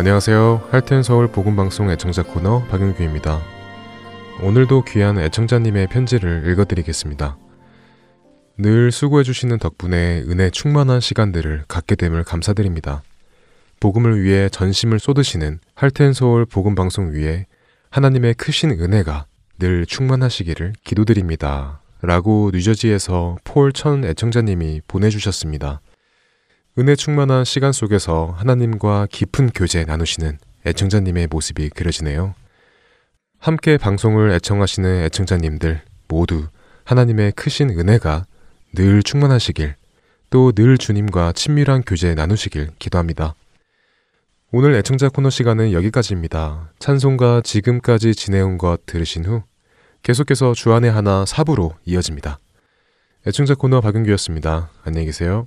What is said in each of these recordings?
안녕하세요. 할텐 서울 복음 방송 애청자 코너 박윤규입니다. 오늘도 귀한 애청자님의 편지를 읽어드리겠습니다. 늘 수고해주시는 덕분에 은혜 충만한 시간들을 갖게 됨을 감사드립니다. 복음을 위해 전심을 쏟으시는 할텐 서울 복음 방송 위에 하나님의 크신 은혜가 늘 충만하시기를 기도드립니다. 라고 뉴저지에서 폴 천 애청자님이 보내주셨습니다. 은혜 충만한 시간 속에서 하나님과 깊은 교제 나누시는 애청자님의 모습이 그려지네요. 함께 방송을 애청하시는 애청자님들 모두 하나님의 크신 은혜가 늘 충만하시길 또 늘 주님과 친밀한 교제 나누시길 기도합니다. 오늘 애청자 코너 시간은 여기까지입니다. 찬송가 지금까지 지내온 것 들으신 후 계속해서 주안의 하나 사부로 이어집니다. 애청자 코너 박윤규였습니다. 안녕히 계세요.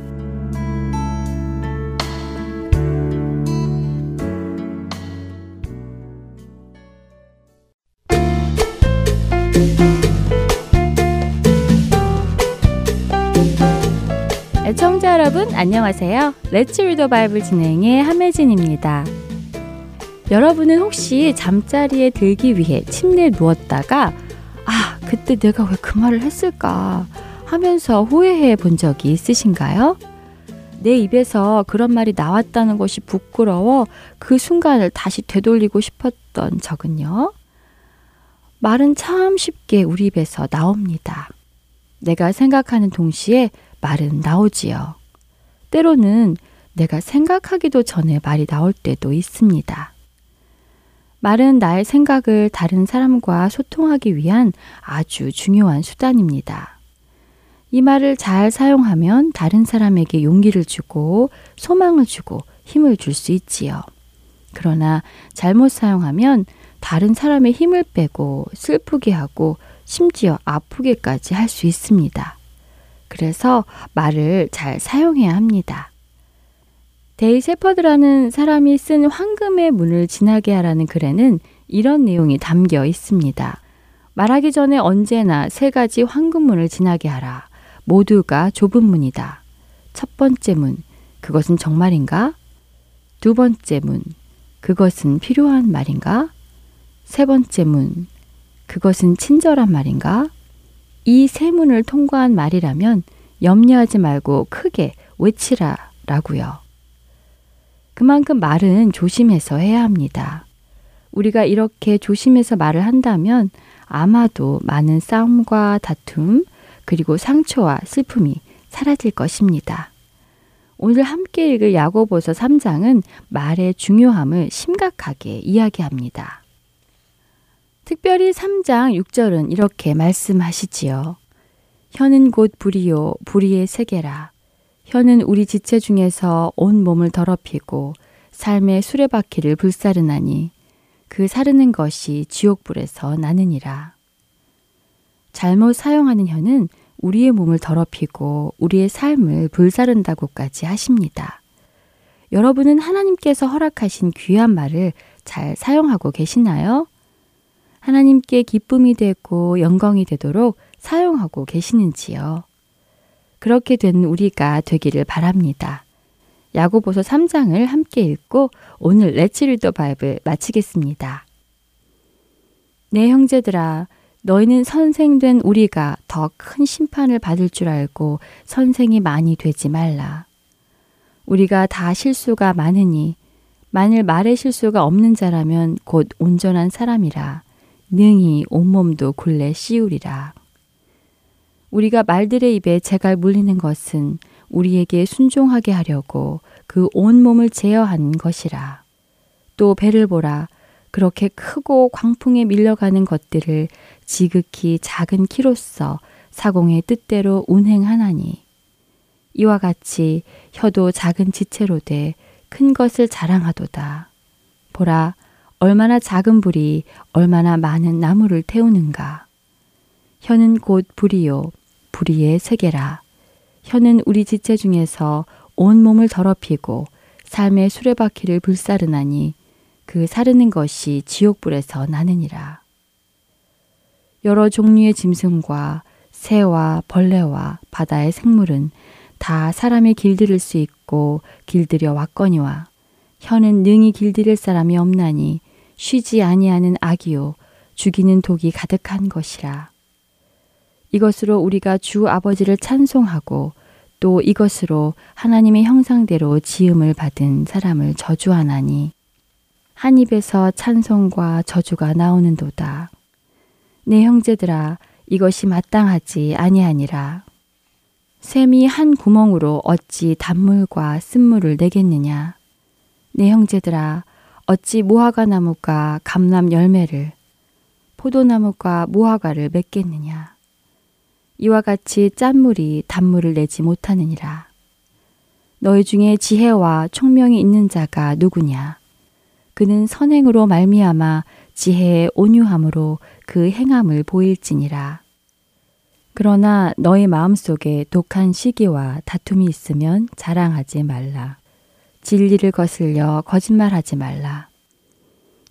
여러분 안녕하세요. 레츠 리더 바이블 진행의 함혜진입니다. 여러분은 혹시 잠자리에 들기 위해 침대에 누웠다가 아 그때 내가 왜 그 말을 했을까 하면서 후회해 본 적이 있으신가요? 내 입에서 그런 말이 나왔다는 것이 부끄러워 그 순간을 다시 되돌리고 싶었던 적은요. 말은 참 쉽게 우리 입에서 나옵니다. 내가 생각하는 동시에 말은 나오지요. 때로는 내가 생각하기도 전에 말이 나올 때도 있습니다. 말은 나의 생각을 다른 사람과 소통하기 위한 아주 중요한 수단입니다. 이 말을 잘 사용하면 다른 사람에게 용기를 주고 소망을 주고 힘을 줄 수 있지요. 그러나 잘못 사용하면 다른 사람의 힘을 빼고 슬프게 하고 심지어 아프게까지 할 수 있습니다. 그래서 말을 잘 사용해야 합니다. 데이 세퍼드라는 사람이 쓴 황금의 문을 지나게 하라는 글에는 이런 내용이 담겨 있습니다. 말하기 전에 언제나 세 가지 황금문을 지나게 하라. 모두가 좁은 문이다. 첫 번째 문, 그것은 정말인가? 두 번째 문, 그것은 필요한 말인가? 세 번째 문, 그것은 친절한 말인가? 이 세 문을 통과한 말이라면 염려하지 말고 크게 외치라 라고요. 그만큼 말은 조심해서 해야 합니다. 우리가 이렇게 조심해서 말을 한다면 아마도 많은 싸움과 다툼, 그리고 상처와 슬픔이 사라질 것입니다. 오늘 함께 읽을 야고보서 3장은 말의 중요함을 심각하게 이야기합니다. 특별히 3장 6절은 이렇게 말씀하시지요. 혀는 곧 불이요 불이의 세계라. 혀는 우리 지체 중에서 온 몸을 더럽히고 삶의 수레바퀴를 불사르나니 그 사르는 것이 지옥불에서 나느니라. 잘못 사용하는 혀는 우리의 몸을 더럽히고 우리의 삶을 불사른다고까지 하십니다. 여러분은 하나님께서 허락하신 귀한 말을 잘 사용하고 계시나요? 하나님께 기쁨이 되고 영광이 되도록 사용하고 계시는지요? 그렇게 된 우리가 되기를 바랍니다. 야고보서 3장을 함께 읽고 오늘 레츠 리더 바이블 마치겠습니다. 네 형제들아 너희는 선생된 우리가 더 큰 심판을 받을 줄 알고 선생이 많이 되지 말라. 우리가 다 실수가 많으니 만일 말의 실수가 없는 자라면 곧 온전한 사람이라 능히 온몸도 굴레 씌우리라. 우리가 말들의 입에 재갈 물리는 것은 우리에게 순종하게 하려고 그 온몸을 제어한 것이라. 또 배를 보라. 그렇게 크고 광풍에 밀려가는 것들을 지극히 작은 키로서 사공의 뜻대로 운행하나니 이와 같이 혀도 작은 지체로 돼 큰 것을 자랑하도다. 보라, 얼마나 작은 불이 얼마나 많은 나무를 태우는가. 혀는 곧 불이요, 불이의 세계라. 혀는 우리 지체 중에서 온 몸을 더럽히고 삶의 수레바퀴를 불사르나니 그 사르는 것이 지옥불에서 나느니라. 여러 종류의 짐승과 새와 벌레와 바다의 생물은 다 사람이 길들일 수 있고 길들여 왔거니와 혀는 능히 길들일 사람이 없나니 쉬지 아니하는 악이요 죽이는 독이 가득한 것이라. 이것으로 우리가 주 아버지를 찬송하고 또 이것으로 하나님의 형상대로 지음을 받은 사람을 저주하나니 한 입에서 찬송과 저주가 나오는도다. 내 형제들아 이것이 마땅하지 아니하니라. 샘이 한 구멍으로 어찌 단물과 쓴물을 내겠느냐. 내 형제들아 어찌 무화과 나무가 감람 열매를 포도나무가 무화과를 맺겠느냐. 이와 같이 짠물이 단물을 내지 못하느니라. 너희 중에 지혜와 총명이 있는 자가 누구냐? 그는 선행으로 말미암아 지혜의 온유함으로 그 행함을 보일지니라. 그러나 너희 마음속에 독한 시기와 다툼이 있으면 자랑하지 말라. 진리를 거슬려 거짓말하지 말라.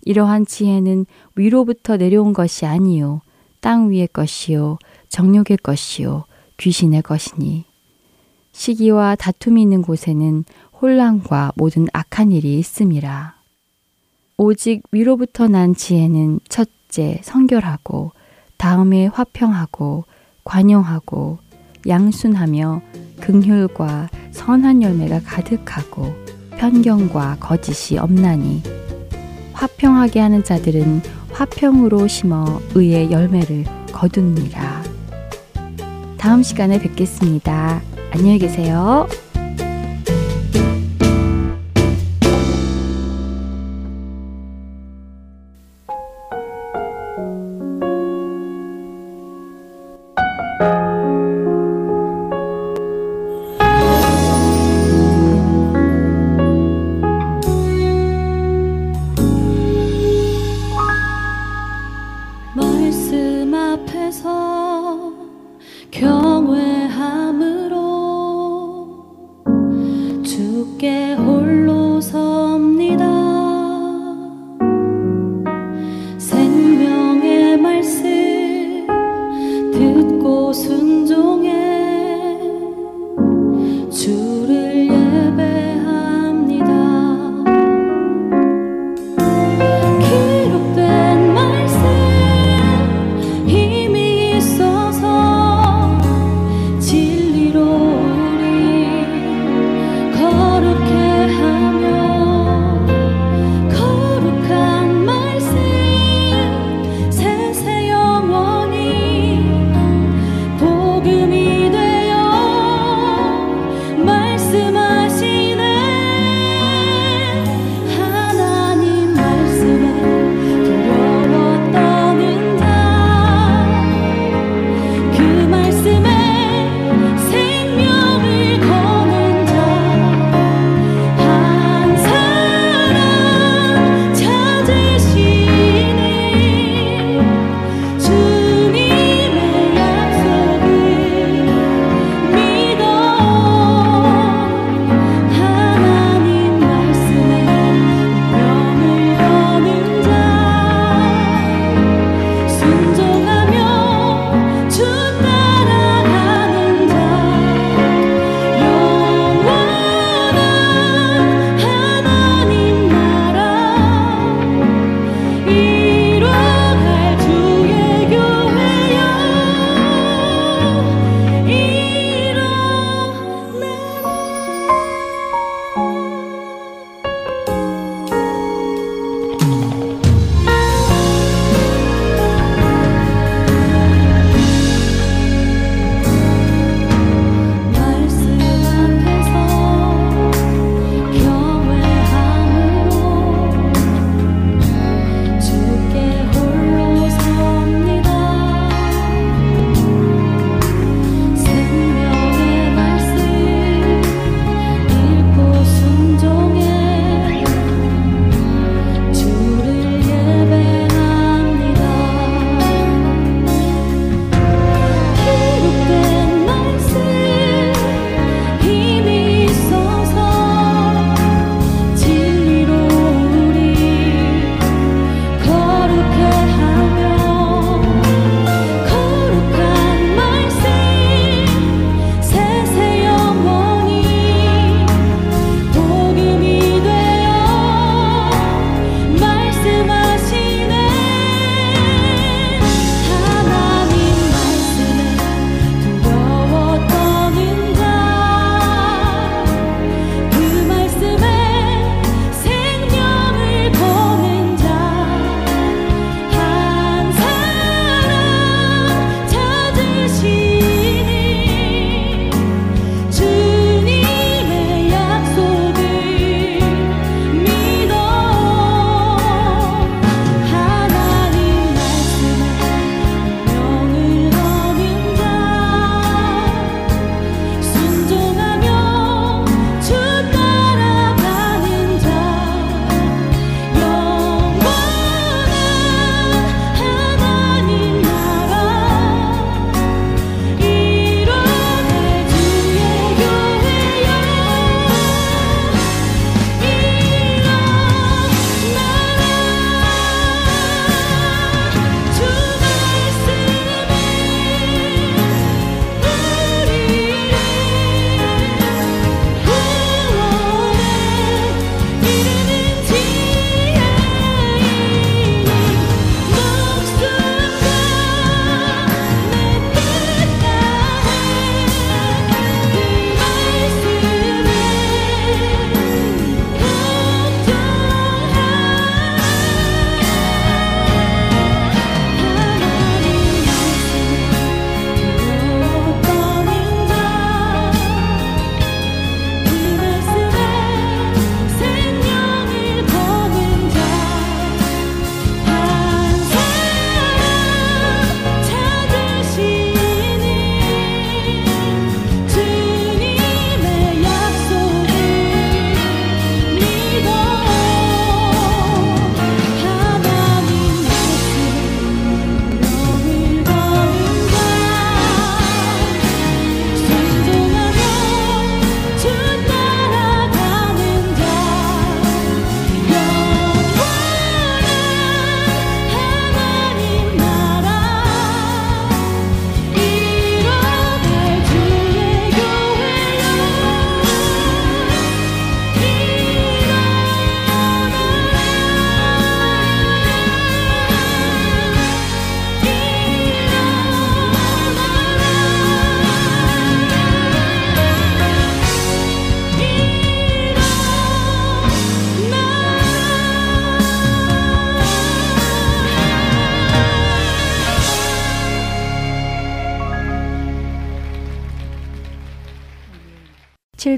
이러한 지혜는 위로부터 내려온 것이 아니요 땅 위의 것이요 정욕의 것이요 귀신의 것이니 시기와 다툼이 있는 곳에는 혼란과 모든 악한 일이 있음이라. 오직 위로부터 난 지혜는 첫 첫째 성결하고 다음에 화평하고 관용하고 양순하며 긍휼과 선한 열매가 가득하고 편견과 거짓이 없나니 화평하게 하는 자들은 화평으로 심어 의의 열매를 거두니라. 다음 시간에 뵙겠습니다. 안녕히 계세요.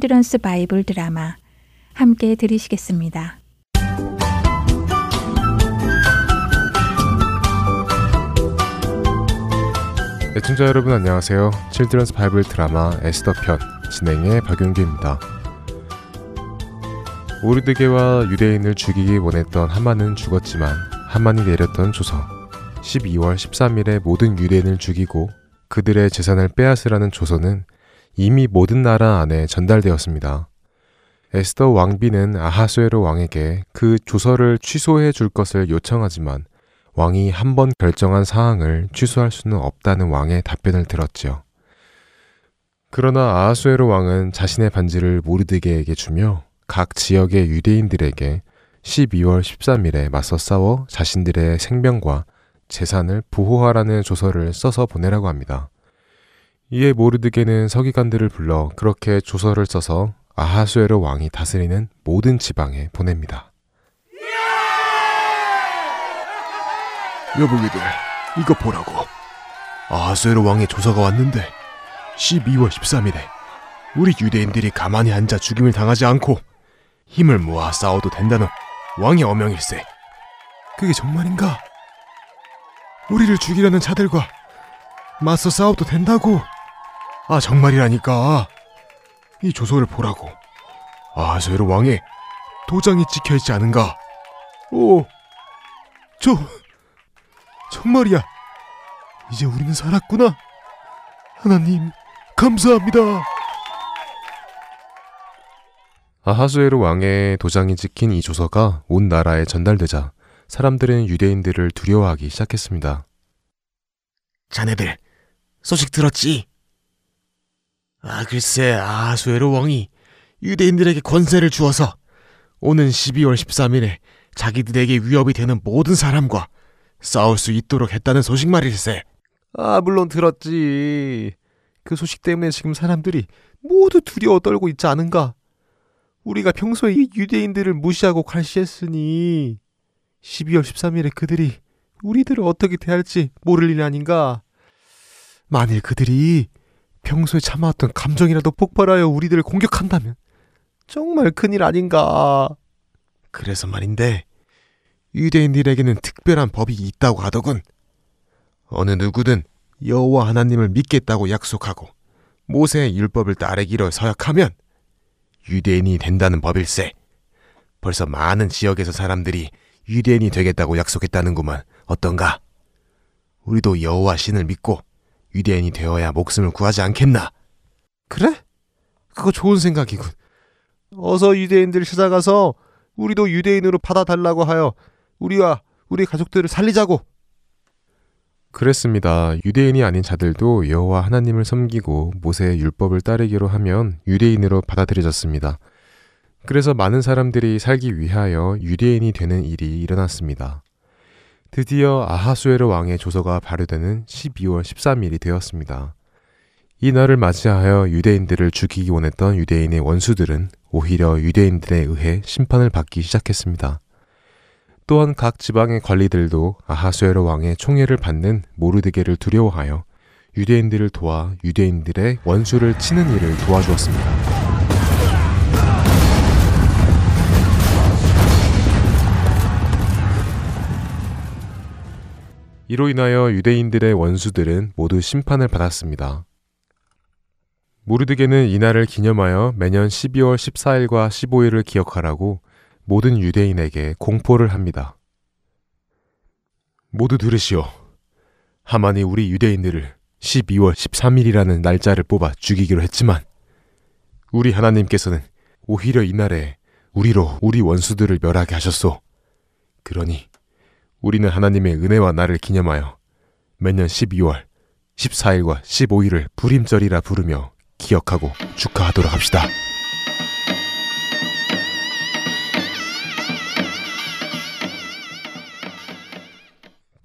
Children's Bible Drama 함께 들으시겠습니다. 애청자 여러분 안녕하세요. Children's Bible Drama 에스더 편 진행의 박윤규입니다. 모르드개와 유대인을 죽이기 원했던 하만은 죽었지만 하만이 내렸던 조서 12월 13일에 모든 유대인을 죽이고 그들의 재산을 빼앗으라는 조서는 이미 모든 나라 안에 전달되었습니다. 에스더 왕비는 아하수에로 왕에게 그 조서를 취소해 줄 것을 요청하지만 왕이 한 번 결정한 사항을 취소할 수는 없다는 왕의 답변을 들었지요. 그러나 아하수에로 왕은 자신의 반지를 모르드게에게 주며 각 지역의 유대인들에게 12월 13일에 맞서 싸워 자신들의 생명과 재산을 보호하라는 조서를 써서 보내라고 합니다. 이에 모르드게는 서기관들을 불러 그렇게 조서를 써서 아하수에로 왕이 다스리는 모든 지방에 보냅니다. 여보기들 이거 보라고 아하수에로 왕의 조서가 왔는데 12월 13일에 우리 유대인들이 가만히 앉아 죽임을 당하지 않고 힘을 모아 싸워도 된다는 왕의 어명일세 그게 정말인가? 우리를 죽이려는 자들과 맞서 싸워도 된다고 아 정말이라니까 이 조서를 보라고 아하수에로 왕의 도장이 찍혀 있지 않은가 오 저... 정말이야. 이제 우리는 살았구나. 하나님, 감사합니다. 아하수에로 왕의 도장이 찍힌 이 조서가 온 나라에 전달되자 사람들은 유대인들을 두려워하기 시작했습니다. 자네들 소식 들었지? 아 글쎄 아하수에로 왕이 유대인들에게 권세를 주어서 오는 12월 13일에 자기들에게 위협이 되는 모든 사람과 싸울 수 있도록 했다는 소식 말일세. 아, 물론 들었지. 그 소식 때문에 지금 사람들이 모두 두려워 떨고 있지 않은가? 우리가 평소에 이 유대인들을 무시하고 갈시했으니 12월 13일에 그들이 우리들을 어떻게 대할지 모를 일 아닌가? 만일 그들이 평소에 참아왔던 감정이라도 폭발하여 우리들을 공격한다면 정말 큰일 아닌가? 그래서 말인데 유대인들에게는 특별한 법이 있다고 하더군. 어느 누구든 여호와 하나님을 믿겠다고 약속하고 모세의 율법을 따르기로 서약하면 유대인이 된다는 법일세. 벌써 많은 지역에서 사람들이 유대인이 되겠다고 약속했다는구만. 어떤가? 우리도 여호와 신을 믿고 유대인이 되어야 목숨을 구하지 않겠나? 그래? 그거 좋은 생각이군. 어서 유대인들을 찾아가서 우리도 유대인으로 받아달라고 하여 우리와 우리 가족들을 살리자고. 그랬습니다. 유대인이 아닌 자들도 여호와 하나님을 섬기고 모세의 율법을 따르기로 하면 유대인으로 받아들여졌습니다. 그래서 많은 사람들이 살기 위하여 유대인이 되는 일이 일어났습니다. 드디어 아하수에르 왕의 조서가 발효되는 12월 13일이 되었습니다. 이 날을 맞이하여 유대인들을 죽이기 원했던 유대인의 원수들은 오히려 유대인들에 의해 심판을 받기 시작했습니다. 또한 각 지방의 관리들도 아하수에로 왕의 총애를 받는 모르드게를 두려워하여 유대인들을 도와 유대인들의 원수를 치는 일을 도와주었습니다. 이로 인하여 유대인들의 원수들은 모두 심판을 받았습니다. 모르드게는 이날을 기념하여 매년 12월 14일과 15일을 기억하라고 모든 유대인에게 공포를 합니다. 모두 들으시오. 하만이 우리 유대인들을 12월 13일이라는 날짜를 뽑아 죽이기로 했지만 우리 하나님께서는 오히려 이날에 우리로 우리 원수들을 멸하게 하셨소. 그러니 우리는 하나님의 은혜와 나를 기념하여 매년 12월 14일과 15일을 불임절이라 부르며 기억하고 축하하도록 합시다.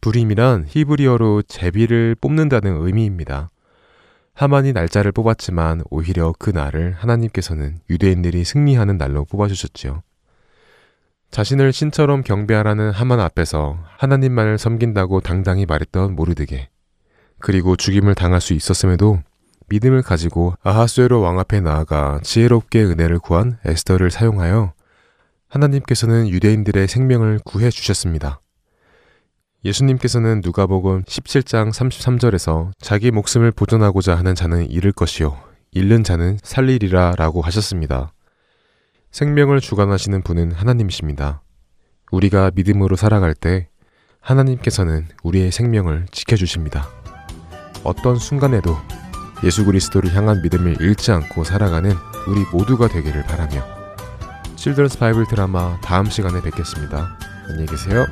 불임이란 히브리어로 제비를 뽑는다는 의미입니다. 하만이 날짜를 뽑았지만 오히려 그 날을 하나님께서는 유대인들이 승리하는 날로 뽑아주셨지요. 자신을 신처럼 경배하라는 하만 앞에서 하나님만을 섬긴다고 당당히 말했던 모르드게. 그리고 죽임을 당할 수 있었음에도 믿음을 가지고 아하수에로 왕 앞에 나아가 지혜롭게 은혜를 구한 에스더를 사용하여 하나님께서는 유대인들의 생명을 구해 주셨습니다. 예수님께서는 누가복음 17장 33절에서 자기 목숨을 보존하고자 하는 자는 잃을 것이요 잃는 자는 살리리라라고 하셨습니다. 생명을 주관하시는 분은 하나님이십니다. 우리가 믿음으로 살아갈 때 하나님께서는 우리의 생명을 지켜주십니다. 어떤 순간에도 예수 그리스도를 향한 믿음을 잃지 않고 살아가는 우리 모두가 되기를 바라며 칠드런스 바이블 드라마 다음 시간에 뵙겠습니다. 안녕히 계세요.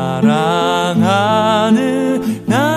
사랑하는 나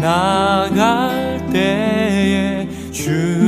나갈 때에 주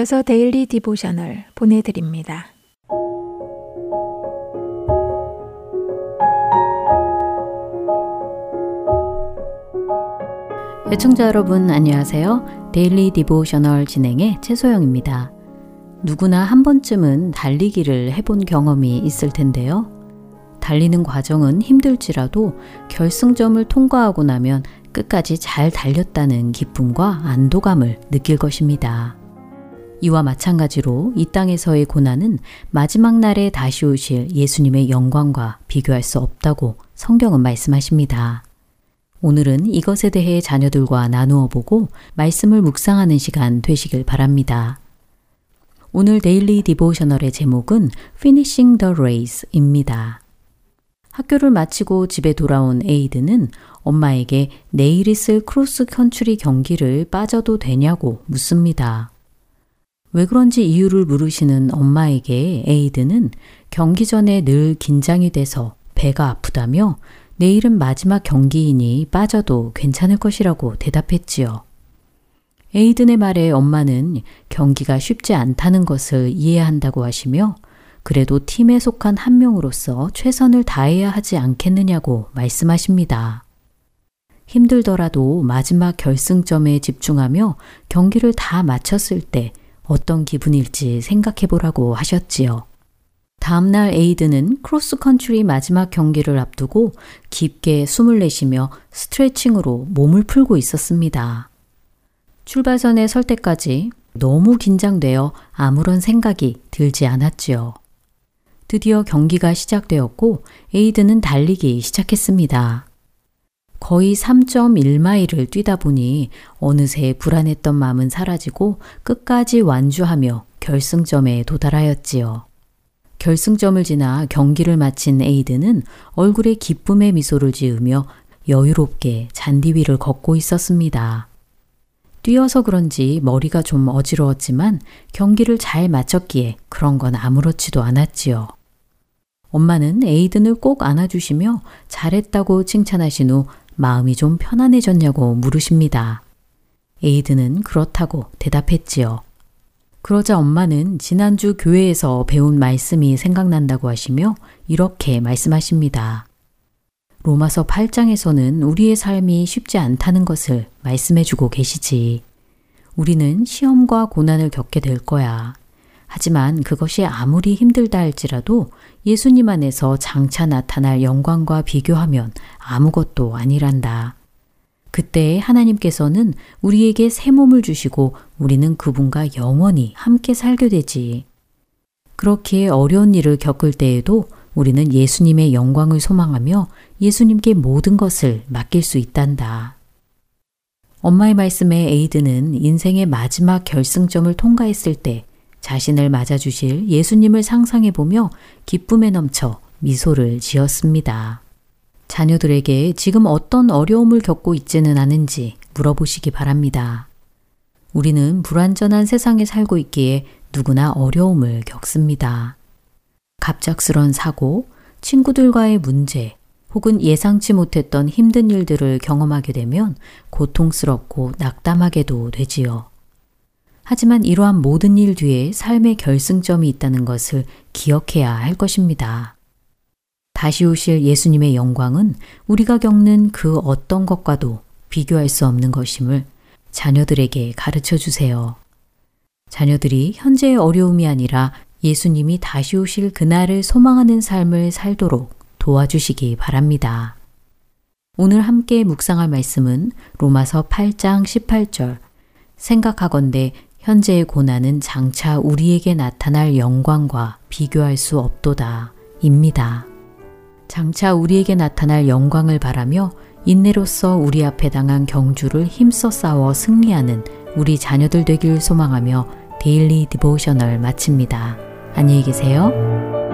이어서 Daily Devotional 보내드립니다. 애청자 여러분 안녕하세요. Daily Devotional 진행의 최소영입니다. 누구나 한 번쯤은 달리기를 해본 경험이 있을 텐데요. 달리는 과정은 힘들지라도 결승점을 통과하고 나면 끝까지 잘 달렸다는 기쁨과 안도감을 느낄 것입니다. 이와 마찬가지로 이 땅에서의 고난은 마지막 날에 다시 오실 예수님의 영광과 비교할 수 없다고 성경은 말씀하십니다. 오늘은 이것에 대해 자녀들과 나누어 보고 말씀을 묵상하는 시간 되시길 바랍니다. 오늘 Daily Devotional의 제목은 Finishing the Race입니다. 학교를 마치고 집에 돌아온 에이드는 엄마에게 내일 있을 크로스 컨트리 경기를 빠져도 되냐고 묻습니다. 왜 그런지 이유를 물으시는 엄마에게 에이드는 경기 전에 늘 긴장이 돼서 배가 아프다며 내일은 마지막 경기이니 빠져도 괜찮을 것이라고 대답했지요. 에이든의 말에 엄마는 경기가 쉽지 않다는 것을 이해한다고 하시며 그래도 팀에 속한 한 명으로서 최선을 다해야 하지 않겠느냐고 말씀하십니다. 힘들더라도 마지막 결승점에 집중하며 경기를 다 마쳤을 때 어떤 기분일지 생각해 보라고 하셨지요. 다음날 에이드는 크로스 컨트리 마지막 경기를 앞두고 깊게 숨을 내쉬며 스트레칭으로 몸을 풀고 있었습니다. 출발선에 설 때까지 너무 긴장되어 아무런 생각이 들지 않았지요. 드디어 경기가 시작되었고 에이드는 달리기 시작했습니다. 거의 3.1마일을 뛰다 보니 어느새 불안했던 마음은 사라지고 끝까지 완주하며 결승점에 도달하였지요. 결승점을 지나 경기를 마친 에이드는 얼굴에 기쁨의 미소를 지으며 여유롭게 잔디 위를 걷고 있었습니다. 뛰어서 그런지 머리가 좀 어지러웠지만 경기를 잘 마쳤기에 그런 건 아무렇지도 않았지요. 엄마는 에이든을 꼭 안아주시며 잘했다고 칭찬하신 후 마음이 좀 편안해졌냐고 물으십니다. 에이드는 그렇다고 대답했지요. 그러자 엄마는 지난주 교회에서 배운 말씀이 생각난다고 하시며 이렇게 말씀하십니다. 로마서 8장에서는 우리의 삶이 쉽지 않다는 것을 말씀해 주고 계시지. 우리는 시험과 고난을 겪게 될 거야. 하지만 그것이 아무리 힘들다 할지라도 예수님 안에서 장차 나타날 영광과 비교하면 아무것도 아니란다. 그때 하나님께서는 우리에게 새 몸을 주시고 우리는 그분과 영원히 함께 살게 되지. 그렇게 어려운 일을 겪을 때에도 우리는 예수님의 영광을 소망하며 예수님께 모든 것을 맡길 수 있단다. 엄마의 말씀에 에이드는 인생의 마지막 결승점을 통과했을 때 자신을 맞아주실 예수님을 상상해 보며 기쁨에 넘쳐 미소를 지었습니다. 자녀들에게 지금 어떤 어려움을 겪고 있지는 않은지 물어보시기 바랍니다. 우리는 불완전한 세상에 살고 있기에 누구나 어려움을 겪습니다. 갑작스런 사고, 친구들과의 문제, 혹은 예상치 못했던 힘든 일들을 경험하게 되면 고통스럽고 낙담하게도 되지요. 하지만 이러한 모든 일 뒤에 삶의 결승점이 있다는 것을 기억해야 할 것입니다. 다시 오실 예수님의 영광은 우리가 겪는 그 어떤 것과도 비교할 수 없는 것임을 자녀들에게 가르쳐 주세요. 자녀들이 현재의 어려움이 아니라 예수님이 다시 오실 그날을 소망하는 삶을 살도록 도와주시기 바랍니다. 오늘 함께 묵상할 말씀은 로마서 8장 18절. 생각하건대 현재의 고난은 장차 우리에게 나타날 영광과 비교할 수 없도다. 입니다. 장차 우리에게 나타날 영광을 바라며 인내로서 우리 앞에 당한 경주를 힘써 싸워 승리하는 우리 자녀들 되길 소망하며 Daily Devotional 마칩니다. 안녕히 계세요.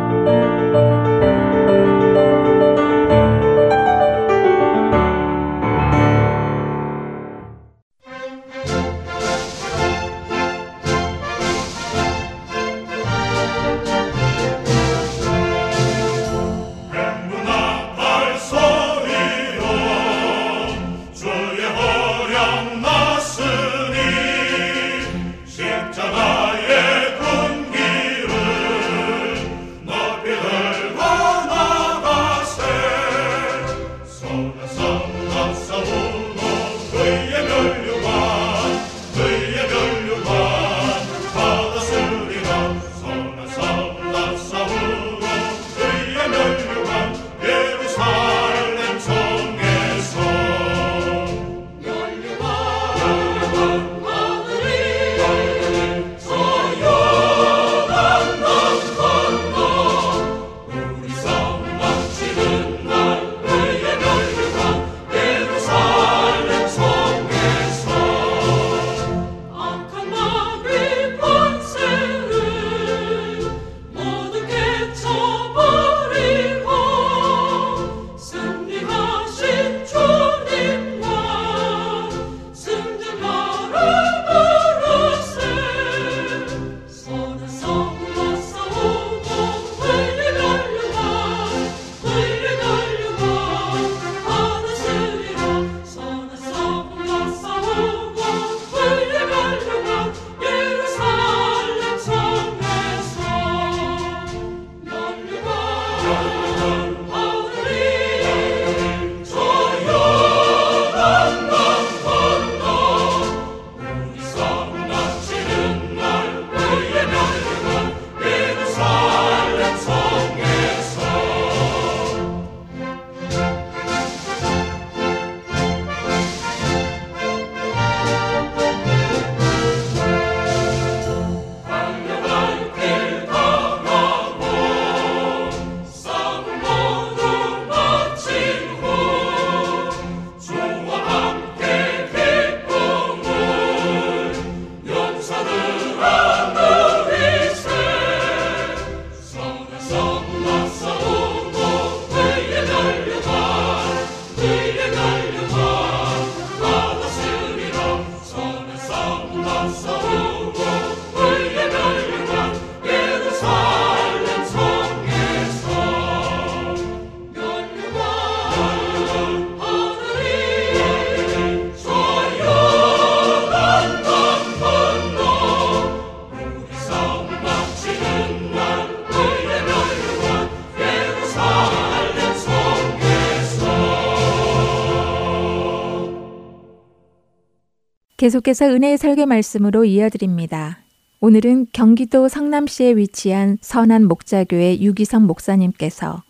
계속해서 은혜의 설교 말씀으로 이어드립니다. 오늘은 경기도 성남시에 위치한 선한 목자교회 유기성 목사님께서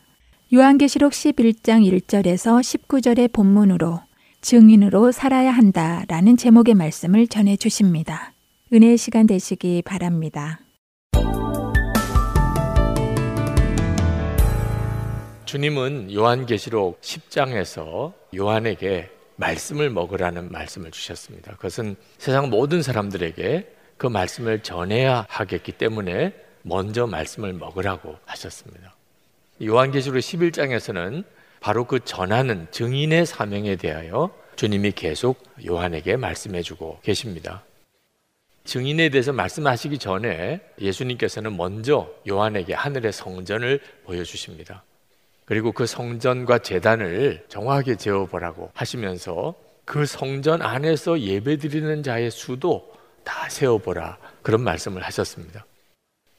요한계시록 11장 1절에서 19절의 본문으로 증인으로 살아야 한다 라는 제목의 말씀을 전해 주십니다. 은혜의 시간 되시기 바랍니다. 주님은 요한계시록 10장에서 요한에게 말씀을 먹으라는 말씀을 주셨습니다. 그것은 세상 모든 사람들에게 그 말씀을 전해야 하겠기 때문에 먼저 말씀을 먹으라고 하셨습니다. 요한계시록 11장에서는 바로 그 전하는 증인의 사명에 대하여 주님이 계속 요한에게 말씀해 주고 계십니다. 증인에 대해서 말씀하시기 전에 예수님께서는 먼저 요한에게 하늘의 성전을 보여주십니다. 그리고 그 성전과 재단을 정확하게 재어보라고 하시면서 그 성전 안에서 예배드리는 자의 수도 다 세어보라 그런 말씀을 하셨습니다.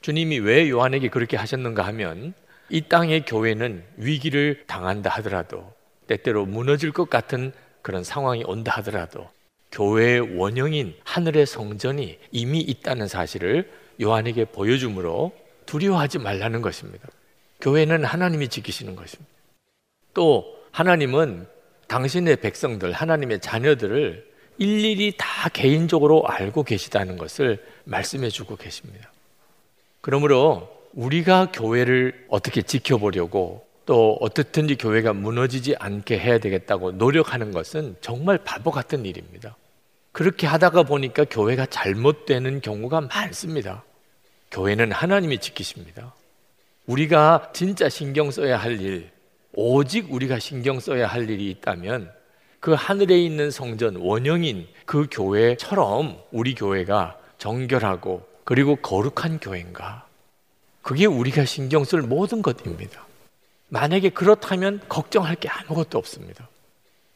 주님이 왜 요한에게 그렇게 하셨는가 하면 이 땅의 교회는 위기를 당한다 하더라도 때때로 무너질 것 같은 그런 상황이 온다 하더라도 교회의 원형인 하늘의 성전이 이미 있다는 사실을 요한에게 보여주므로 두려워하지 말라는 것입니다. 교회는 하나님이 지키시는 것입니다. 또 하나님은 당신의 백성들, 하나님의 자녀들을 일일이 다 개인적으로 알고 계시다는 것을 말씀해 주고 계십니다. 그러므로 우리가 교회를 어떻게 지켜보려고 또 어떻든지 교회가 무너지지 않게 해야 되겠다고 노력하는 것은 정말 바보 같은 일입니다. 그렇게 하다가 보니까 교회가 잘못되는 경우가 많습니다. 교회는 하나님이 지키십니다. 우리가 진짜 신경 써야 할 일, 오직 우리가 신경 써야 할 일이 있다면 그 하늘에 있는 성전 원형인 그 교회처럼 우리 교회가 정결하고 그리고 거룩한 교회인가? 그게 우리가 신경 쓸 모든 것입니다. 만약에 그렇다면 걱정할 게 아무것도 없습니다.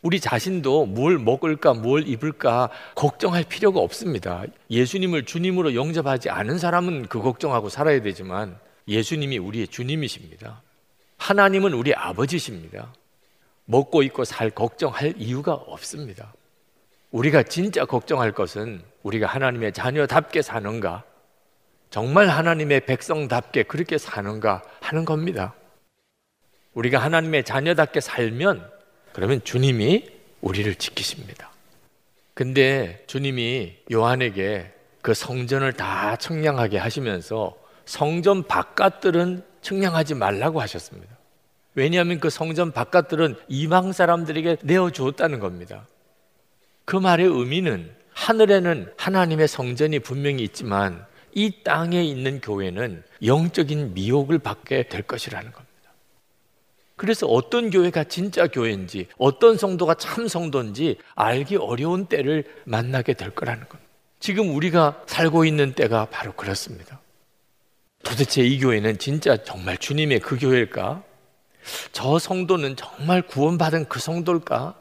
우리 자신도 뭘 먹을까, 뭘 입을까 걱정할 필요가 없습니다. 예수님을 주님으로 영접하지 않은 사람은 그 걱정하고 살아야 되지만 예수님이 우리의 주님이십니다. 하나님은 우리 아버지십니다. 먹고 입고 살 걱정할 이유가 없습니다. 우리가 진짜 걱정할 것은 우리가 하나님의 자녀답게 사는가, 정말 하나님의 백성답게 그렇게 사는가 하는 겁니다. 우리가 하나님의 자녀답게 살면 그러면 주님이 우리를 지키십니다. 근데 주님이 요한에게 그 성전을 다 청량하게 하시면서 성전 바깥들은 청량하지 말라고 하셨습니다. 왜냐하면 그 성전 바깥들은 이방 사람들에게 내어주었다는 겁니다. 그 말의 의미는 하늘에는 하나님의 성전이 분명히 있지만 이 땅에 있는 교회는 영적인 미혹을 받게 될 것이라는 겁니다. 그래서 어떤 교회가 진짜 교회인지 어떤 성도가 참 성도인지 알기 어려운 때를 만나게 될 거라는 겁니다. 지금 우리가 살고 있는 때가 바로 그렇습니다. 도대체 이 교회는 진짜 정말 주님의 그 교회일까? 저 성도는 정말 구원받은 그 성도일까?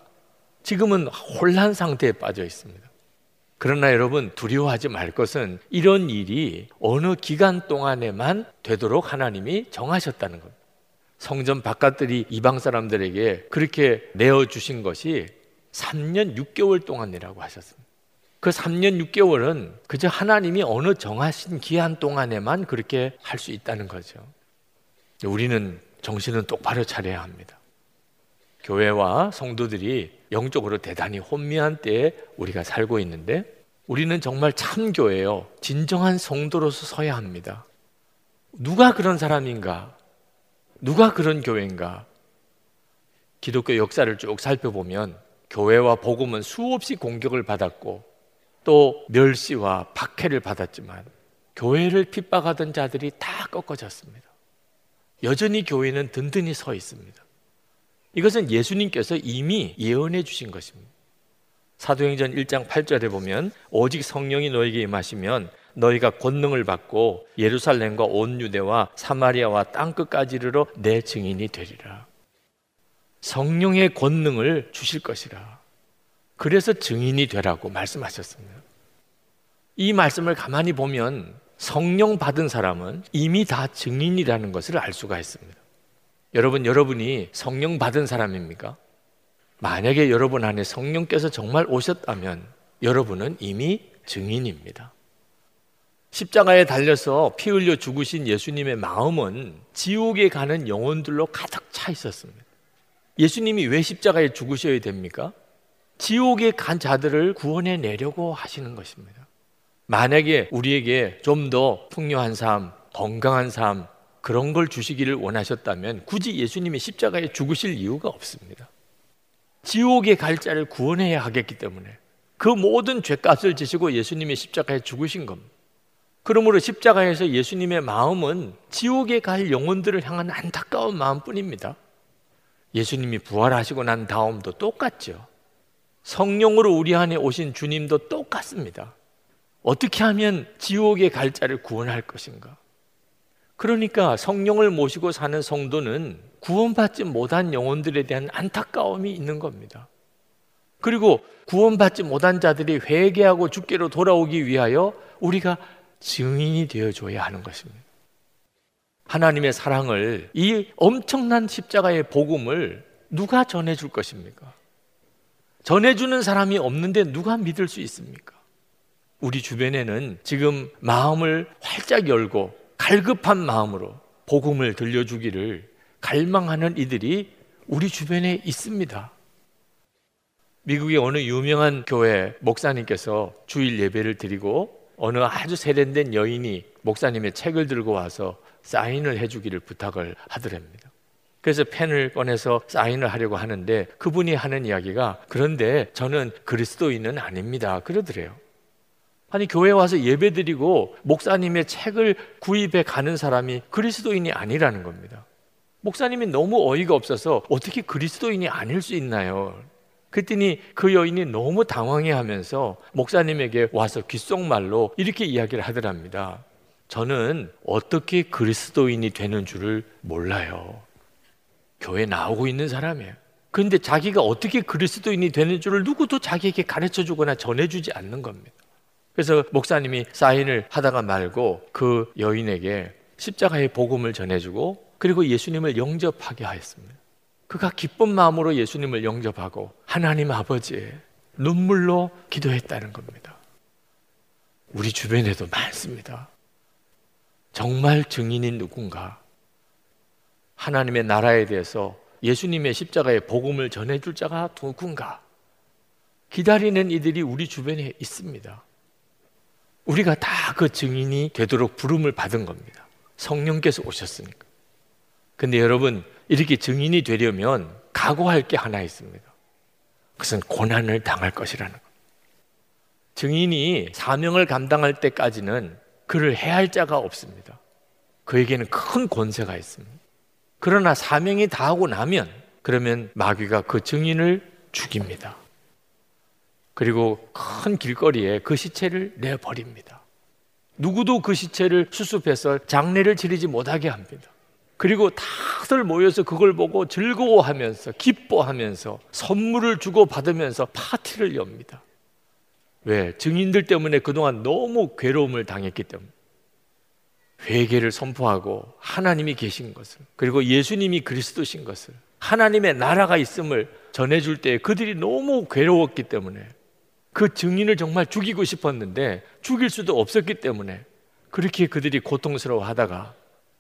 지금은 혼란 상태에 빠져 있습니다. 그러나 여러분 두려워하지 말 것은 이런 일이 어느 기간 동안에만 되도록 하나님이 정하셨다는 겁니다. 성전 바깥들이 이방 사람들에게 그렇게 내어 주신 것이 3년 6개월 동안이라고 하셨습니다. 그 3년 6개월은 그저 하나님이 어느 정하신 기한 동안에만 그렇게 할 수 있다는 거죠. 우리는 정신은 똑바로 차려야 합니다. 교회와 성도들이 영적으로 대단히 혼미한 때에 우리가 살고 있는데 우리는 정말 참교회요. 진정한 성도로서 서야 합니다. 누가 그런 사람인가? 누가 그런 교회인가? 기독교 역사를 쭉 살펴보면 교회와 복음은 수없이 공격을 받았고 또 멸시와 박해를 받았지만 교회를 핍박하던 자들이 다 꺾어졌습니다. 여전히 교회는 든든히 서 있습니다. 이것은 예수님께서 이미 예언해 주신 것입니다. 사도행전 1장 8절에 보면 오직 성령이 너에게 임하시면 너희가 권능을 받고 예루살렘과 온 유대와 사마리아와 땅 끝까지 이르러 내 증인이 되리라. 성령의 권능을 주실 것이라. 그래서 증인이 되라고 말씀하셨습니다. 이 말씀을 가만히 보면 성령 받은 사람은 이미 다 증인이라는 것을 알 수가 있습니다. 여러분, 여러분이 성령 받은 사람입니까? 만약에 여러분 안에 성령께서 정말 오셨다면 여러분은 이미 증인입니다. 십자가에 달려서 피 흘려 죽으신 예수님의 마음은 지옥에 가는 영혼들로 가득 차 있었습니다. 예수님이 왜 십자가에 죽으셔야 됩니까? 지옥에 간 자들을 구원해 내려고 하시는 것입니다. 만약에 우리에게 좀 더 풍요한 삶, 건강한 삶, 그런 걸 주시기를 원하셨다면 굳이 예수님이 십자가에 죽으실 이유가 없습니다. 지옥에 갈 자를 구원해야 하겠기 때문에 그 모든 죄값을 지시고 예수님이 십자가에 죽으신 겁니다. 그러므로 십자가에서 예수님의 마음은 지옥에 갈 영혼들을 향한 안타까운 마음뿐입니다. 예수님이 부활하시고 난 다음도 똑같죠. 성령으로 우리 안에 오신 주님도 똑같습니다. 어떻게 하면 지옥에 갈 자를 구원할 것인가? 그러니까 성령을 모시고 사는 성도는 구원받지 못한 영혼들에 대한 안타까움이 있는 겁니다. 그리고 구원받지 못한 자들이 회개하고 주께로 돌아오기 위하여 우리가 증인이 되어줘야 하는 것입니다. 하나님의 사랑을 이 엄청난 십자가의 복음을 누가 전해줄 것입니까? 전해주는 사람이 없는데 누가 믿을 수 있습니까? 우리 주변에는 지금 마음을 활짝 열고 갈급한 마음으로 복음을 들려주기를 갈망하는 이들이 우리 주변에 있습니다. 미국의 어느 유명한 교회 목사님께서 주일 예배를 드리고 어느 아주 세련된 여인이 목사님의 책을 들고 와서 사인을 해주기를 부탁을 하더랍니다. 그래서 펜을 꺼내서 사인을 하려고 하는데 그분이 하는 이야기가 그런데 저는 그리스도인은 아닙니다. 그러더래요. 아니 교회 와서 예배드리고 목사님의 책을 구입해 가는 사람이 그리스도인이 아니라는 겁니다. 목사님이 너무 어이가 없어서 어떻게 그리스도인이 아닐 수 있나요? 그랬더니 그 여인이 너무 당황해 하면서 목사님에게 와서 귓속말로 이렇게 이야기를 하더랍니다. 저는 어떻게 그리스도인이 되는 줄을 몰라요. 교회 나오고 있는 사람이에요. 그런데 자기가 어떻게 그리스도인이 되는 줄을 누구도 자기에게 가르쳐 주거나 전해 주지 않는 겁니다. 그래서 목사님이 사인을 하다가 말고 그 여인에게 십자가의 복음을 전해 주고 그리고 예수님을 영접하게 하였습니다. 그가 기쁜 마음으로 예수님을 영접하고 하나님 아버지의 눈물로 기도했다는 겁니다. 우리 주변에도 많습니다. 정말 증인인 누군가 하나님의 나라에 대해서 예수님의 십자가의 복음을 전해줄 자가 누군가 기다리는 이들이 우리 주변에 있습니다. 우리가 다 그 증인이 되도록 부름을 받은 겁니다. 성령께서 오셨으니까. 근데 여러분, 이렇게 증인이 되려면 각오할 게 하나 있습니다. 그것은 고난을 당할 것이라는 것. 증인이 사명을 감당할 때까지는 그를 해할 자가 없습니다. 그에게는 큰 권세가 있습니다. 그러나 사명이 다하고 나면 그러면 마귀가 그 증인을 죽입니다. 그리고 큰 길거리에 그 시체를 내버립니다. 누구도 그 시체를 수습해서 장례를 치르지 못하게 합니다. 그리고 다들 모여서 그걸 보고 즐거워하면서 기뻐하면서 선물을 주고 받으면서 파티를 엽니다. 왜? 증인들 때문에 그동안 너무 괴로움을 당했기 때문에. 회개를 선포하고 하나님이 계신 것을 그리고 예수님이 그리스도신 것을 하나님의 나라가 있음을 전해줄 때 그들이 너무 괴로웠기 때문에 그 증인을 정말 죽이고 싶었는데 죽일 수도 없었기 때문에 그렇게 그들이 고통스러워 하다가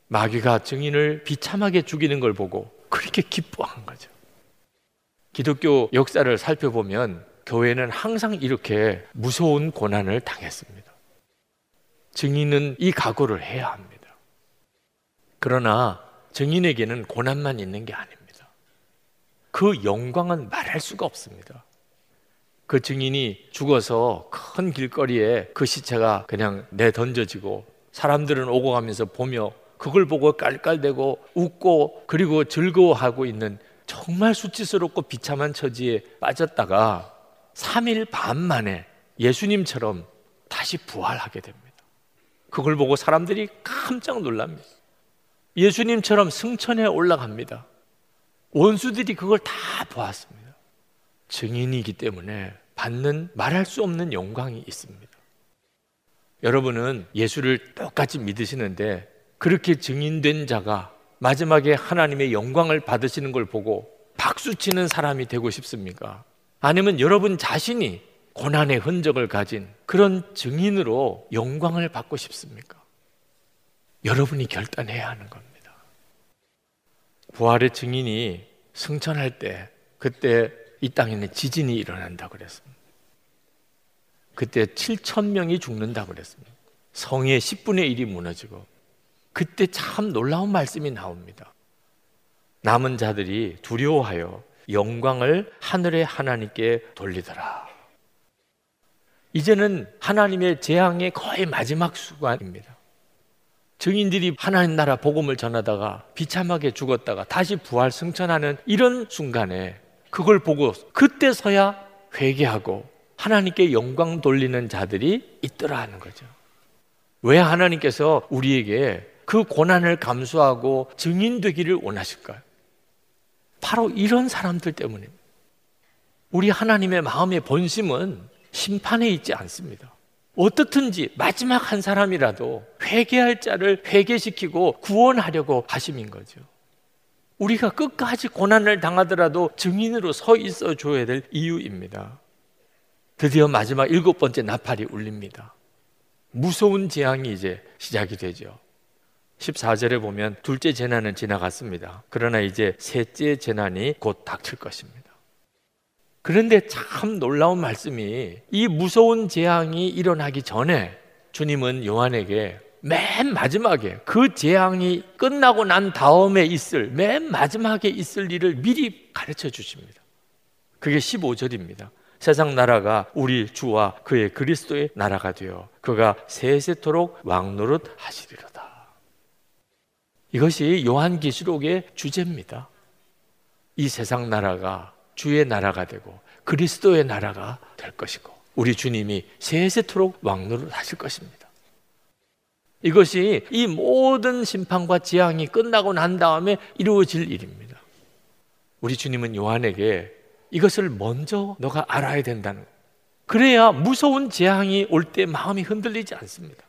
마귀가 증인을 비참하게 죽이는 걸 보고 그렇게 기뻐한 거죠. 기독교 역사를 살펴보면 교회는 항상 이렇게 무서운 고난을 당했습니다. 증인은 이 각오를 해야 합니다. 그러나 증인에게는 고난만 있는 게 아닙니다. 그 영광은 말할 수가 없습니다. 그 증인이 죽어서 큰 길거리에 그 시체가 그냥 내던져지고 사람들은 오고 가면서 보며 그걸 보고 깔깔대고 웃고 그리고 즐거워하고 있는 정말 수치스럽고 비참한 처지에 빠졌다가 3일 반 만에 예수님처럼 다시 부활하게 됩니다. 그걸 보고 사람들이 깜짝 놀랍니다. 예수님처럼 승천에 올라갑니다. 원수들이 그걸 다 보았습니다. 증인이기 때문에 받는 말할 수 없는 영광이 있습니다. 여러분은 예수를 똑같이 믿으시는데 그렇게 증인된 자가 마지막에 하나님의 영광을 받으시는 걸 보고 박수치는 사람이 되고 싶습니까? 아니면 여러분 자신이 고난의 흔적을 가진 그런 증인으로 영광을 받고 싶습니까? 여러분이 결단해야 하는 겁니다. 부활의 증인이 승천할 때 그때 이 땅에는 지진이 일어난다 그랬습니다. 그때 7천 명이 죽는다 그랬습니다. 성의 10분의 1이 무너지고 그때 참 놀라운 말씀이 나옵니다. 남은 자들이 두려워하여 영광을 하늘의 하나님께 돌리더라. 이제는 하나님의 재앙의 거의 마지막 순간입니다. 증인들이 하나님 나라 복음을 전하다가 비참하게 죽었다가 다시 부활 승천하는 이런 순간에 그걸 보고 그때서야 회개하고 하나님께 영광 돌리는 자들이 있더라 하는 거죠. 왜 하나님께서 우리에게 그 고난을 감수하고 증인되기를 원하실까요? 바로 이런 사람들 때문입니다. 우리 하나님의 마음의 본심은 심판에 있지 않습니다. 어떻든지 마지막 한 사람이라도 회개할 자를 회개시키고 구원하려고 하심인 거죠. 우리가 끝까지 고난을 당하더라도 증인으로 서 있어 줘야 될 이유입니다. 드디어 마지막 일곱 번째 나팔이 울립니다. 무서운 재앙이 이제 시작이 되죠. 14절에 보면 둘째 재난은 지나갔습니다. 그러나 이제 셋째 재난이 곧 닥칠 것입니다. 그런데 참 놀라운 말씀이 이 무서운 재앙이 일어나기 전에 주님은 요한에게 맨 마지막에 그 재앙이 끝나고 난 다음에 있을 맨 마지막에 있을 일을 미리 가르쳐 주십니다. 그게 15절입니다. 세상 나라가 우리 주와 그의 그리스도의 나라가 되어 그가 세세토록 왕노릇 하시리로다. 이것이 요한계시록의 주제입니다. 이 세상 나라가 주의 나라가 되고 그리스도의 나라가 될 것이고 우리 주님이 세세토록 왕노를 하실 것입니다. 이것이 이 모든 심판과 재앙이 끝나고 난 다음에 이루어질 일입니다. 우리 주님은 요한에게 이것을 먼저 너가 알아야 된다는 그래야 무서운 재앙이 올 때 마음이 흔들리지 않습니다.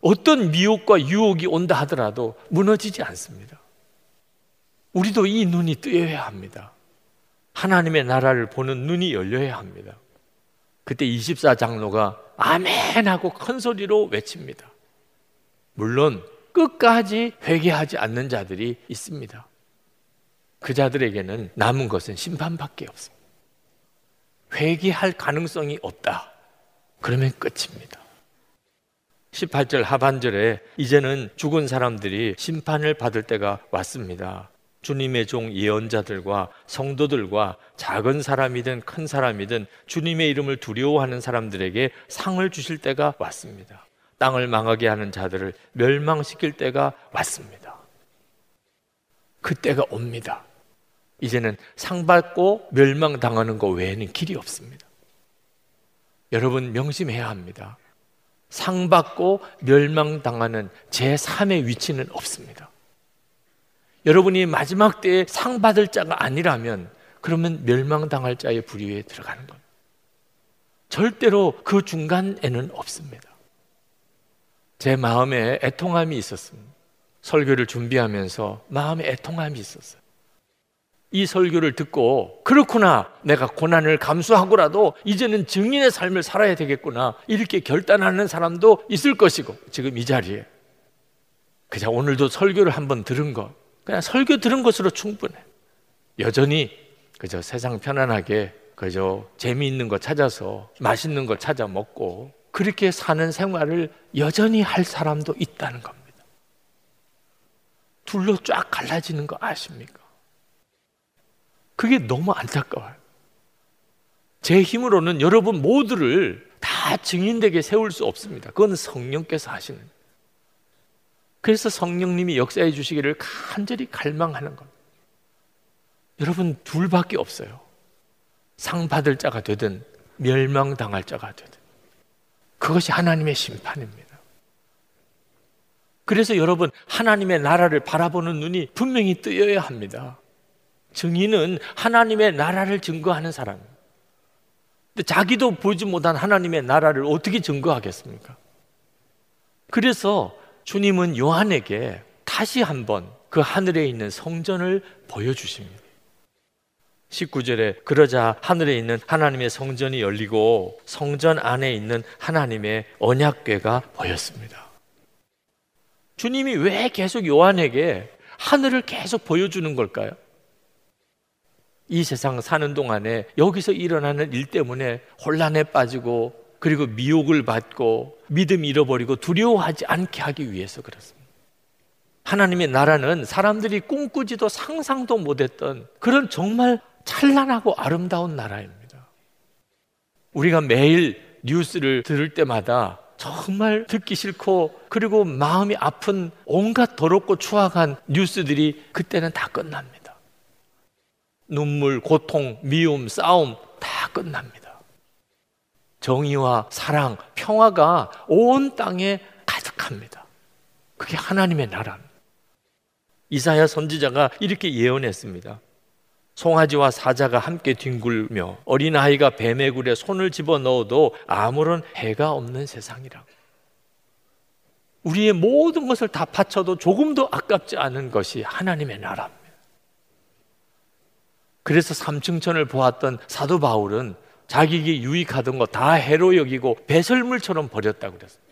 어떤 미혹과 유혹이 온다 하더라도 무너지지 않습니다. 우리도 이 눈이 뜨여야 합니다. 하나님의 나라를 보는 눈이 열려야 합니다. 그때 24장로가 아멘 하고 큰 소리로 외칩니다. 물론 끝까지 회개하지 않는 자들이 있습니다. 그 자들에게는 남은 것은 심판밖에 없습니다. 회개할 가능성이 없다. 그러면 끝입니다. 18절 하반절에 이제는 죽은 사람들이 심판을 받을 때가 왔습니다. 주님의 종 예언자들과 성도들과 작은 사람이든 큰 사람이든 주님의 이름을 두려워하는 사람들에게 상을 주실 때가 왔습니다. 땅을 망하게 하는 자들을 멸망시킬 때가 왔습니다. 그 때가 옵니다. 이제는 상 받고 멸망당하는 것 외에는 길이 없습니다. 여러분 명심해야 합니다. 상 받고 멸망당하는 제3의 위치는 없습니다. 여러분이 마지막 때에 상 받을 자가 아니라면 그러면 멸망당할 자의 부류에 들어가는 겁니다. 절대로 그 중간에는 없습니다. 제 마음에 애통함이 있었습니다. 설교를 준비하면서 마음에 애통함이 있었어요. 이 설교를 듣고 그렇구나 내가 고난을 감수하고라도 이제는 증인의 삶을 살아야 되겠구나 이렇게 결단하는 사람도 있을 것이고 지금 이 자리에 그냥 오늘도 설교를 한번 들은 것 그냥 설교 들은 것으로 충분해 여전히 그저 세상 편안하게 그저 재미있는 거 찾아서 맛있는 거 찾아 먹고 그렇게 사는 생활을 여전히 할 사람도 있다는 겁니다 둘로 쫙 갈라지는 거 아십니까? 그게 너무 안타까워요. 제 힘으로는 여러분 모두를 다 증인되게 세울 수 없습니다. 그건 성령께서 하시는. 그래서 성령님이 역사해 주시기를 간절히 갈망하는 겁니다. 여러분 둘밖에 없어요. 상 받을 자가 되든 멸망당할 자가 되든 그것이 하나님의 심판입니다. 그래서 여러분 하나님의 나라를 바라보는 눈이 분명히 뜨여야 합니다. 증인은 하나님의 나라를 증거하는 사람입니다. 근데 자기도 보지 못한 하나님의 나라를 어떻게 증거하겠습니까? 그래서 주님은 요한에게 다시 한번 그 하늘에 있는 성전을 보여주십니다. 19절에 그러자 하늘에 있는 하나님의 성전이 열리고 성전 안에 있는 하나님의 언약궤가 보였습니다. 주님이 왜 계속 요한에게 하늘을 계속 보여주는 걸까요? 이 세상 사는 동안에 여기서 일어나는 일 때문에 혼란에 빠지고 그리고 미혹을 받고 믿음 잃어버리고 두려워하지 않게 하기 위해서 그렇습니다. 하나님의 나라는 사람들이 꿈꾸지도 상상도 못했던 그런 정말 찬란하고 아름다운 나라입니다. 우리가 매일 뉴스를 들을 때마다 정말 듣기 싫고 그리고 마음이 아픈 온갖 더럽고 추악한 뉴스들이 그때는 다 끝납니다. 눈물, 고통, 미움, 싸움 다 끝납니다. 정의와 사랑, 평화가 온 땅에 가득합니다. 그게 하나님의 나라입니다. 이사야 선지자가 이렇게 예언했습니다. 송아지와 사자가 함께 뒹굴며 어린아이가 뱀의 굴에 손을 집어 넣어도 아무런 해가 없는 세상이라. 우리의 모든 것을 다 바쳐도 조금도 아깝지 않은 것이 하나님의 나라입니다. 그래서 삼층천을 보았던 사도 바울은 자기에게 유익하던 거 다 해로 여기고 배설물처럼 버렸다고 그랬어요.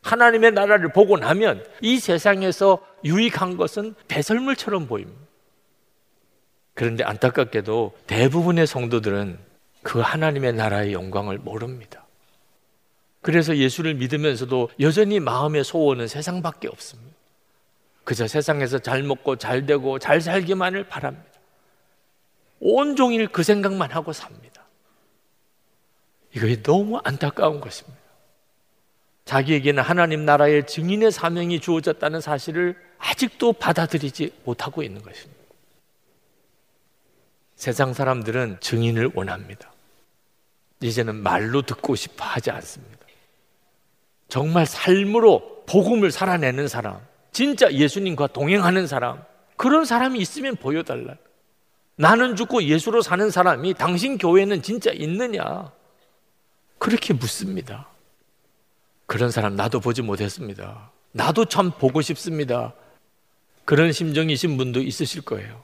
하나님의 나라를 보고 나면 이 세상에서 유익한 것은 배설물처럼 보입니다. 그런데 안타깝게도 대부분의 성도들은 그 하나님의 나라의 영광을 모릅니다. 그래서 예수를 믿으면서도 여전히 마음의 소원은 세상밖에 없습니다. 그저 세상에서 잘 먹고 잘 되고 잘 살기만을 바랍니다. 온종일 그 생각만 하고 삽니다. 이것이 너무 안타까운 것입니다. 자기에게는 하나님 나라의 증인의 사명이 주어졌다는 사실을 아직도 받아들이지 못하고 있는 것입니다. 세상 사람들은 증인을 원합니다. 이제는 말로 듣고 싶어 하지 않습니다. 정말 삶으로 복음을 살아내는 사람, 진짜 예수님과 동행하는 사람, 그런 사람이 있으면 보여달라. 나는 죽고 예수로 사는 사람이 당신 교회는 진짜 있느냐? 그렇게 묻습니다. 그런 사람 나도 보지 못했습니다. 나도 참 보고 싶습니다. 그런 심정이신 분도 있으실 거예요.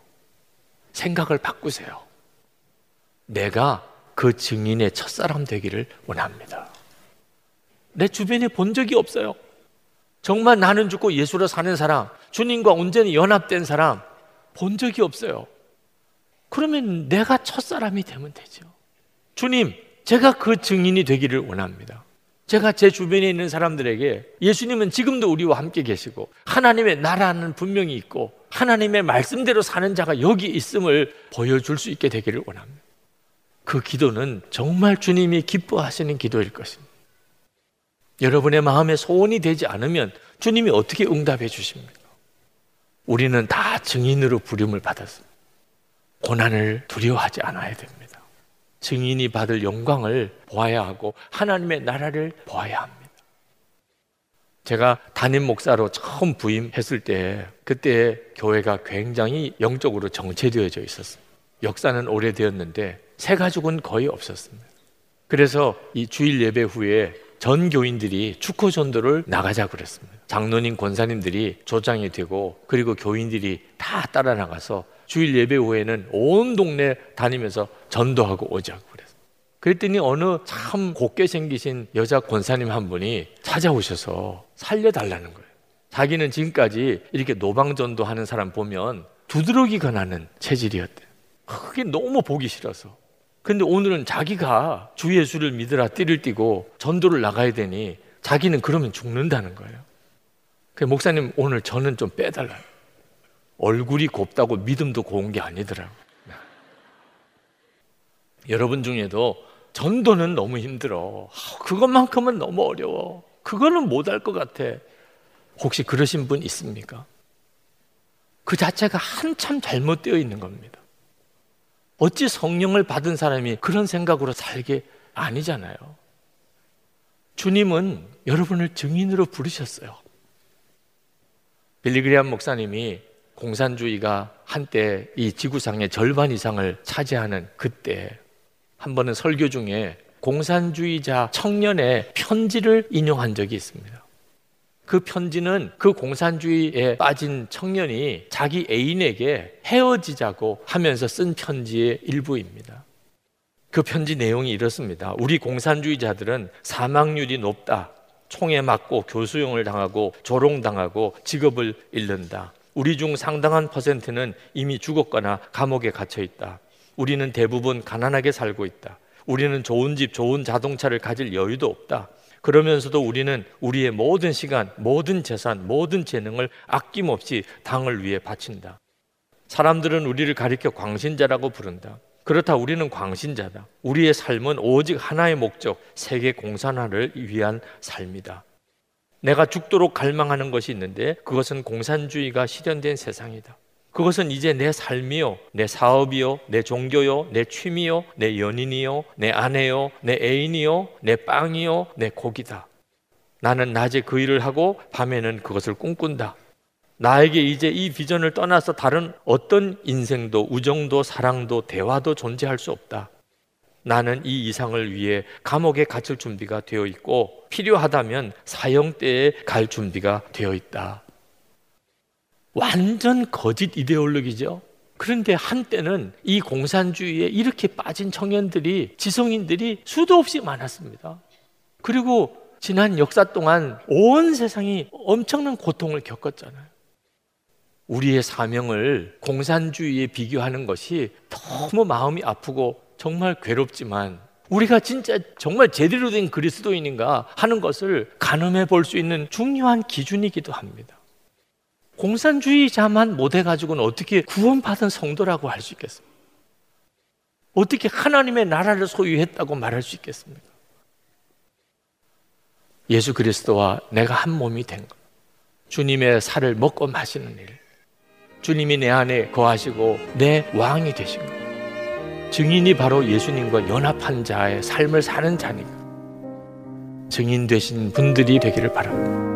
생각을 바꾸세요. 내가 그 증인의 첫사람 되기를 원합니다. 내 주변에 본 적이 없어요. 정말 나는 죽고 예수로 사는 사람, 주님과 온전히 연합된 사람 본 적이 없어요. 그러면 내가 첫사람이 되면 되죠. 주님, 제가 그 증인이 되기를 원합니다. 제가 제 주변에 있는 사람들에게 예수님은 지금도 우리와 함께 계시고 하나님의 나라는 분명히 있고 하나님의 말씀대로 사는 자가 여기 있음을 보여줄 수 있게 되기를 원합니다. 그 기도는 정말 주님이 기뻐하시는 기도일 것입니다. 여러분의 마음에 소원이 되지 않으면 주님이 어떻게 응답해 주십니까? 우리는 다 증인으로 부름을 받았습니다. 고난을 두려워하지 않아야 됩니다. 증인이 받을 영광을 보아야 하고 하나님의 나라를 보아야 합니다. 제가 담임 목사로 처음 부임했을 때 그때 교회가 굉장히 영적으로 정체되어져 있었습니다. 역사는 오래되었는데 새 가족은 거의 없었습니다. 그래서 이 주일 예배 후에 전 교인들이 축구 전도를 나가자 그랬습니다. 장로님 권사님들이 조장이 되고 그리고 교인들이 다 따라 나가서 주일 예배 후에는 온 동네 다니면서 전도하고 오자고 그랬어요. 그랬더니 어느 참 곱게 생기신 여자 권사님 한 분이 찾아오셔서 살려달라는 거예요. 자기는 지금까지 이렇게 노방전도 하는 사람 보면 두드러기가 나는 체질이었대. 그게 너무 보기 싫어서. 근데 오늘은 자기가 주 예수를 믿으라 띠를 띠고 전도를 나가야 되니 자기는 그러면 죽는다는 거예요. 그 목사님 오늘 저는 좀 빼달라요. 얼굴이 곱다고 믿음도 고운 게 아니더라고. 여러분 중에도 전도는 너무 힘들어. 그것만큼은 너무 어려워. 그거는 못할 것 같아. 혹시 그러신 분 있습니까? 그 자체가 한참 잘못되어 있는 겁니다. 어찌 성령을 받은 사람이 그런 생각으로 살게 아니잖아요. 주님은 여러분을 증인으로 부르셨어요. 빌리그리안 목사님이 공산주의가 한때 이 지구상의 절반 이상을 차지하는 그때 한 번은 설교 중에 공산주의자 청년의 편지를 인용한 적이 있습니다. 그 편지는 그 공산주의에 빠진 청년이 자기 애인에게 헤어지자고 하면서 쓴 편지의 일부입니다. 그 편지 내용이 이렇습니다. 우리 공산주의자들은 사망률이 높다. 총에 맞고 교수형을 당하고 조롱당하고 직업을 잃는다. 우리 중 상당한 퍼센트는 이미 죽었거나 감옥에 갇혀 있다. 우리는 대부분 가난하게 살고 있다. 우리는 좋은 집, 좋은 자동차를 가질 여유도 없다. 그러면서도 우리는 우리의 모든 시간, 모든 재산, 모든 재능을 아낌없이 당을 위해 바친다. 사람들은 우리를 가리켜 광신자라고 부른다. 그렇다 우리는 광신자다. 우리의 삶은 오직 하나의 목적, 세계 공산화를 위한 삶이다. 내가 죽도록 갈망하는 것이 있는데 그것은 공산주의가 실현된 세상이다. 그것은 이제 내 삶이요, 내 사업이요, 내 종교요, 내 취미요, 내 연인이요, 내 아내요, 내 애인이요, 내 빵이요, 내 고기다. 나는 낮에 그 일을 하고 밤에는 그것을 꿈꾼다. 나에게 이제 이 비전을 떠나서 다른 어떤 인생도, 우정도, 사랑도, 대화도 존재할 수 없다. 나는 이 이상을 위해 감옥에 갇힐 준비가 되어 있고 필요하다면 사형대에 갈 준비가 되어 있다. 완전 거짓 이데올로기죠. 그런데 한때는 이 공산주의에 이렇게 빠진 청년들이 지성인들이 수도 없이 많았습니다. 그리고 지난 역사 동안 온 세상이 엄청난 고통을 겪었잖아요. 우리의 사명을 공산주의에 비교하는 것이 너무 마음이 아프고 정말 괴롭지만 우리가 진짜 정말 제대로 된 그리스도인인가 하는 것을 가늠해 볼 수 있는 중요한 기준이기도 합니다. 공산주의자만 못해 가지고는 어떻게 구원받은 성도라고 할 수 있겠습니까? 어떻게 하나님의 나라를 소유했다고 말할 수 있겠습니까? 예수 그리스도와 내가 한 몸이 된 것. 주님의 살을 먹고 마시는 일. 주님이 내 안에 거하시고 내 왕이 되신 것. 증인이 바로 예수님과 연합한 자의 삶을 사는 자니까. 증인 되신 분들이 되기를 바랍니다.